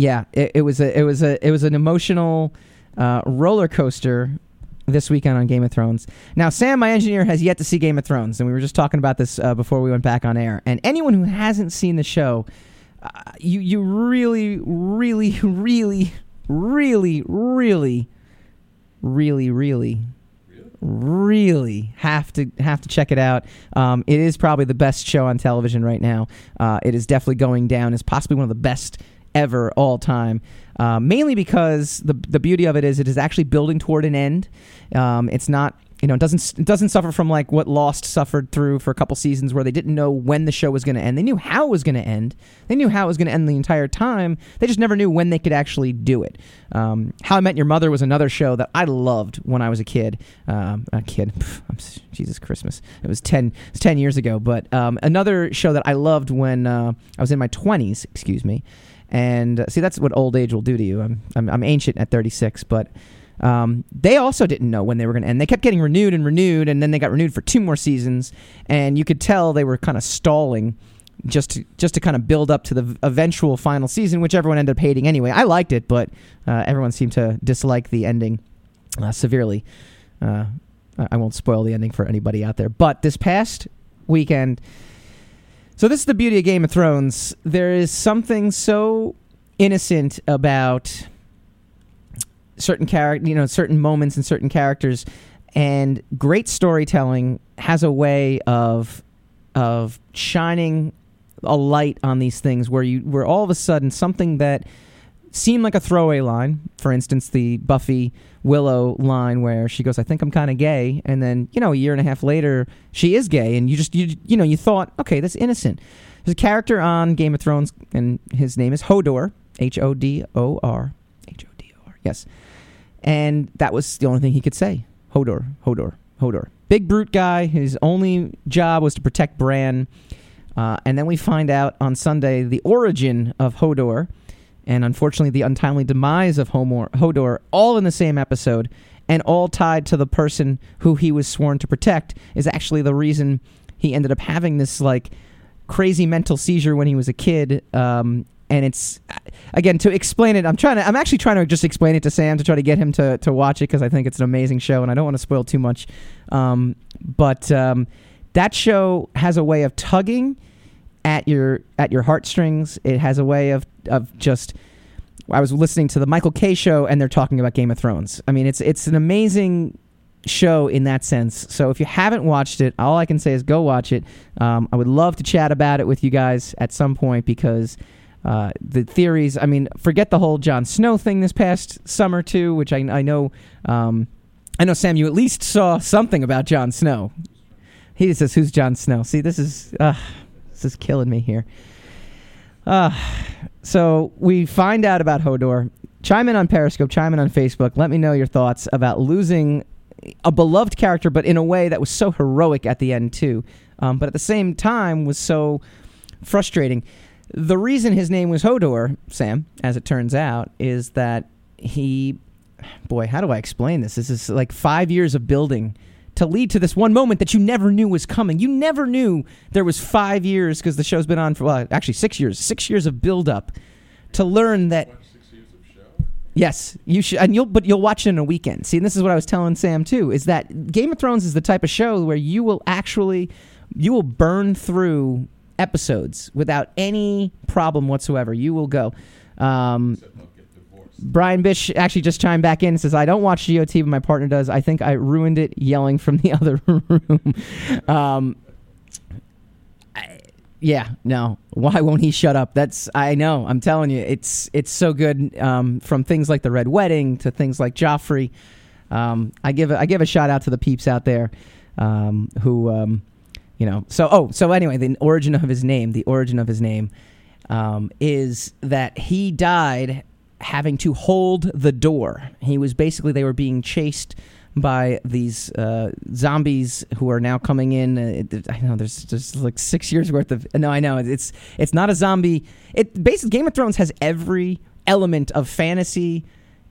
yeah, it, it was a it was a it was an emotional uh, roller coaster this weekend on Game of Thrones. Now, Sam, my engineer, has yet to see Game of Thrones, and we were just talking about this uh, before we went back on air. And anyone who hasn't seen the show, uh, you you really, really, really, really, really, really, really. Really have to have to check it out. Um, it is probably the best show on television right now. Uh, it is definitely going down as possibly one of the best ever all time. Uh, mainly because the the beauty of it is it is actually building toward an end. Um, it's not you know it doesn't it doesn't suffer from like what Lost suffered through for a couple seasons where they didn't know when the show was going to end. They knew how it was going to end. They knew how it was going to end the entire time. They just never knew when they could actually do it. Um, how I Met Your Mother was another show that I loved when I was a kid. Um, a kid, Pff, Jesus Christmas. It was ten. It was ten years ago. But um, another show that I loved when uh, I was in my twenties. Excuse me. And uh, see, that's what old age will do to you. I'm I'm, I'm ancient at 36, but um, they also didn't know when they were going to end. They kept getting renewed and renewed, and then they got renewed for two more seasons. And you could tell they were kind of stalling just to, just to kind of build up to the eventual final season, which everyone ended up hating anyway. I liked it, but uh, everyone seemed to dislike the ending uh, severely. Uh, I I won't spoil the ending for anybody out there. But this past weekend, so this is the beauty of Game of Thrones. There is something so innocent about certain character, you know, certain moments and certain characters, and great storytelling has a way of of shining a light on these things where you where all of a sudden something that seemed like a throwaway line, for instance, the Buffy Willow line where she goes, "I think I'm kind of gay," and then you know a year and a half later she is gay, and you just you you know you thought, okay, that's innocent. There's a character on Game of Thrones, and his name is Hodor, H O D O R, H O D O R, yes, and that was the only thing he could say, Hodor, Hodor, Hodor. Big brute guy. His only job was to protect Bran. Uh, and then we find out on Sunday the origin of Hodor, and unfortunately the untimely demise of Homor, Hodor, all in the same episode, and all tied to the person who he was sworn to protect, is actually the reason he ended up having this like crazy mental seizure when he was a kid. Um, and it's again to explain it. I'm trying to. I'm actually trying to just explain it to Sam to try to get him to to watch it because I think it's an amazing show, and I don't want to spoil too much. Um, but um, that show has a way of tugging at your at your heartstrings. It has a way of of just. I was listening to the Michael K show, and they're talking about Game of Thrones. I mean, it's it's an amazing show in that sense. So if you haven't watched it, all I can say is go watch it. Um, I would love to chat about it with you guys at some point because uh, the theories. I mean, forget the whole Jon Snow thing this past summer too, which I, I know. Um, I know Sam. You at least saw something about Jon Snow. He just says, "Who's Jon Snow?" See, this is uh, this is killing me here. Uh, so we find out about Hodor. Chime in on Periscope. Chime in on Facebook. Let me know your thoughts about losing a beloved character, but in a way that was so heroic at the end too. Um, but at the same time was so frustrating. The reason his name was Hodor, Sam, as it turns out, is that he, boy, how do I explain this? This is like five years of building to lead to this one moment that you never knew was coming. You never knew there was five years because the show's been on for well, actually six years, six years of build up to learn that. Yes, you should, and you'll but you'll watch it in a weekend. See, and this is what I was telling Sam too: is that Game of Thrones is the type of show where you will actually, you will burn through episodes without any problem whatsoever. You will go. Um, Brian Bish actually just chimed back in and says, I don't watch GOT, but my partner does. I think I ruined it yelling from the other room. um, I- yeah, no. Why won't he shut up? That's I know. I'm telling you, it's it's so good. Um, from things like the Red Wedding to things like Joffrey. Um, I give a, I give a shout out to the peeps out there um, who um, you know. So oh, so anyway, the origin of his name, the origin of his name um, is that he died having to hold the door. He was basically they were being chased by these uh, zombies who are now coming in. Uh, I know there's just like six years worth of. No, I know it's it's not a zombie. It basically Game of Thrones has every element of fantasy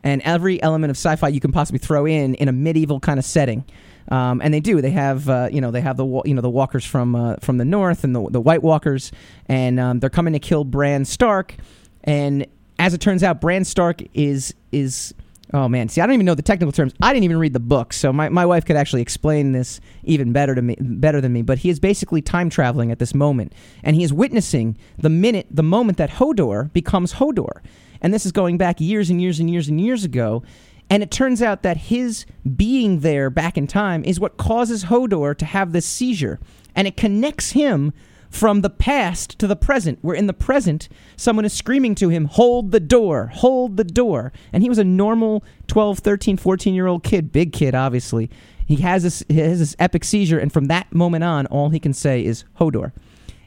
and every element of sci-fi you can possibly throw in in a medieval kind of setting. Um, and they do. They have, uh, you know, they have the you know the walkers from uh, from the north and the the White Walkers, and um, they're coming to kill Bran Stark. And as it turns out, Bran Stark is is oh man, see, I don't even know the technical terms. I didn't even read the book, so my, my wife could actually explain this even better to me, better than me. But he is basically time traveling at this moment, and he is witnessing the minute, the moment that Hodor becomes Hodor, and this is going back years and years and years and years ago. And it turns out that his being there back in time is what causes Hodor to have this seizure. And it connects him from the past to the present, where in the present, someone is screaming to him, Hold the door, hold the door. And he was a normal 12, 13, 14 year old kid, big kid, obviously. He has, this, he has this epic seizure, and from that moment on, all he can say is Hodor.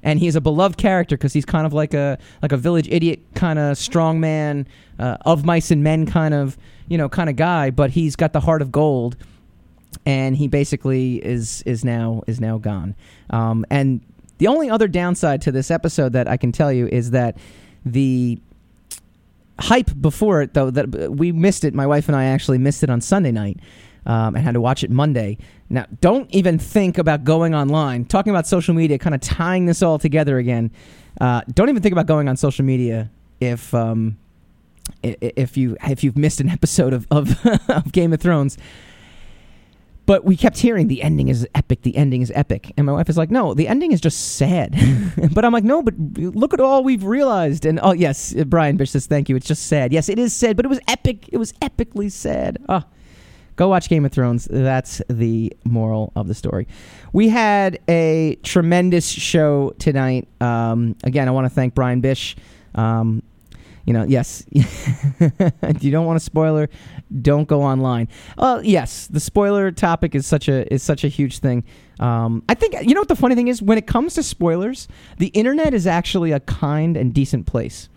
And he is a beloved character because he's kind of like a like a village idiot kind of strong man uh, of mice and men kind of you know kind of guy but he's got the heart of gold. And he basically is is now is now gone. Um, and the only other downside to this episode that i can tell you is that the hype before it though that we missed it. My wife and i actually missed it on sunday night um, and had to watch it monday. Now don't even think about going online. Talking about social media kind of tying this all together again uh, don't even think about going on social media if um, if you if you've missed an episode of, of, of game of thrones but we kept hearing the ending is epic the ending is epic. And my wife is like no the ending is just sad. But i'm like no but look at all we've realized. And oh yes brian bish says thank you it's just sad. Yes it is sad but it was epic it was epically sad. Oh go watch game of thrones that's the moral of the story. We had a tremendous show tonight. Um, again i want to thank brian bish. Um, you know, yes. you don't want a spoiler, don't go online. Well, yes, the spoiler topic is such a is such a huge thing. Um, I think you know what the funny thing is when it comes to spoilers, the internet is actually a kind and decent place.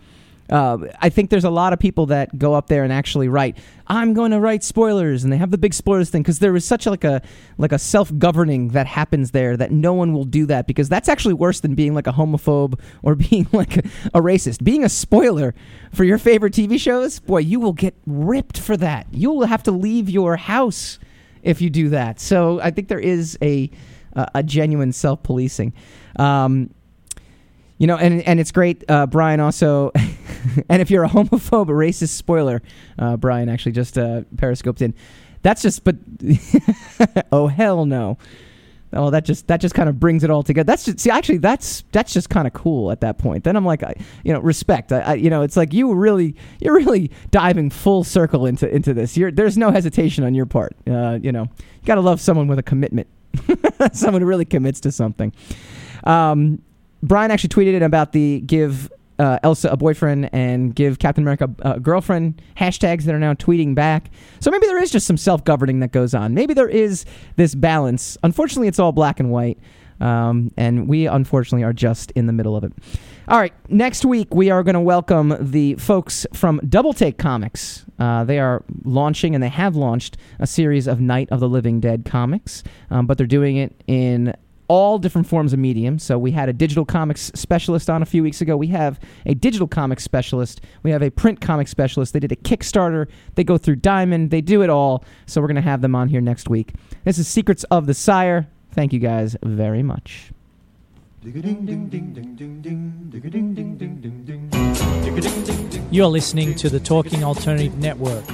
Uh, I think there's a lot of people that go up there and actually write, "I'm going to write spoilers," and they have the big spoilers thing because there is such like a like a self governing that happens there that no one will do that because that's actually worse than being like a homophobe or being like a, a racist. Being a spoiler for your favorite TV shows, boy, you will get ripped for that. You will have to leave your house if you do that. So I think there is a a, genuine self policing. Um, you know, and and it's great. Uh, Brian also, and if you're a homophobe, a racist spoiler, uh, Brian actually just uh, periscoped in. That's just, but oh hell no. Oh, that just that just kind of brings it all together. That's just see, actually, that's that's just kind of cool at that point. Then I'm like, I, you know, respect. I, I, you know, it's like you really, you're really diving full circle into into this. You're there's no hesitation on your part. Uh, you know, you gotta love someone with a commitment, someone who really commits to something. Um, Brian actually tweeted it about the give uh, Elsa a boyfriend and give Captain America a girlfriend hashtags that are now tweeting back. So maybe there is just some self governing that goes on. Maybe there is this balance. Unfortunately, it's all black and white. Um, and we unfortunately are just in the middle of it. All right, next week we are going to welcome the folks from Double Take Comics. Uh, they are launching and they have launched a series of Night of the Living Dead comics, um, but they're doing it in all different forms of medium. So we had a digital comics specialist on a few weeks ago. We have a digital comics specialist. We have a print comic specialist. They did a Kickstarter. They go through Diamond. They do it all. So we're going to have them on here next week. This is Secrets of the Sire. Thank you guys very much. You're listening to the Talking Alternative Network.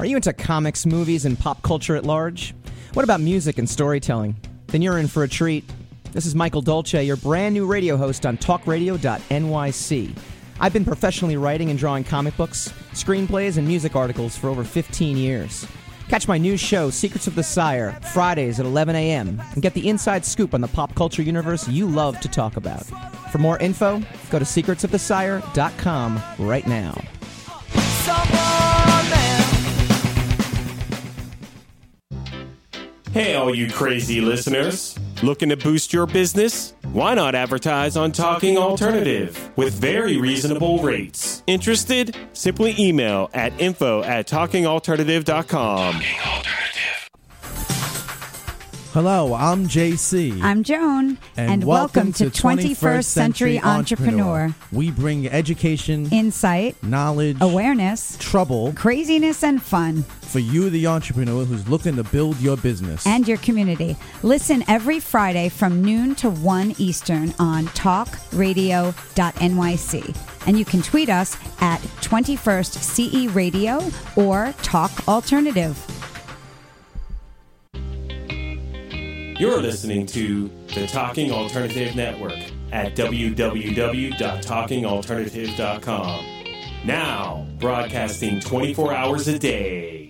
Are you into comics, movies, and pop culture at large? What about music and storytelling? Then you're in for a treat. This is Michael Dolce, your brand new radio host on talkradio.nyc. I've been professionally writing and drawing comic books, screenplays, and music articles for over 15 years. Catch my new show, Secrets of the Sire, Fridays at 11 a.m., and get the inside scoop on the pop culture universe you love to talk about. For more info, go to secretsofthesire.com right now. Hey, all you crazy listeners. Looking to boost your business? Why not advertise on Talking Alternative with very reasonable rates? Interested? Simply email at info at talkingalternative.com. Hello, I'm JC. I'm Joan, and, welcome, to 21st Century Entrepreneur. We bring education, Insight, knowledge, awareness, trouble craziness, and fun, for you, the entrepreneur who's looking to build your business. and your community. Listen every Friday from noon to 1 Eastern on talkradio.nyc. And you can tweet us at 21st CE Radio or Talk Alternative. You're listening to the Talking Alternative Network at www.talkingalternative.com. Now, broadcasting 24 hours a day.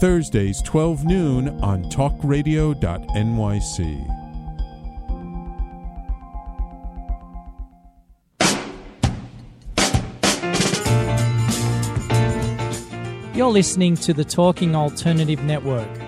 Thursdays 12 noon on talkradio.nyc. You're listening to the Talking Alternative Network.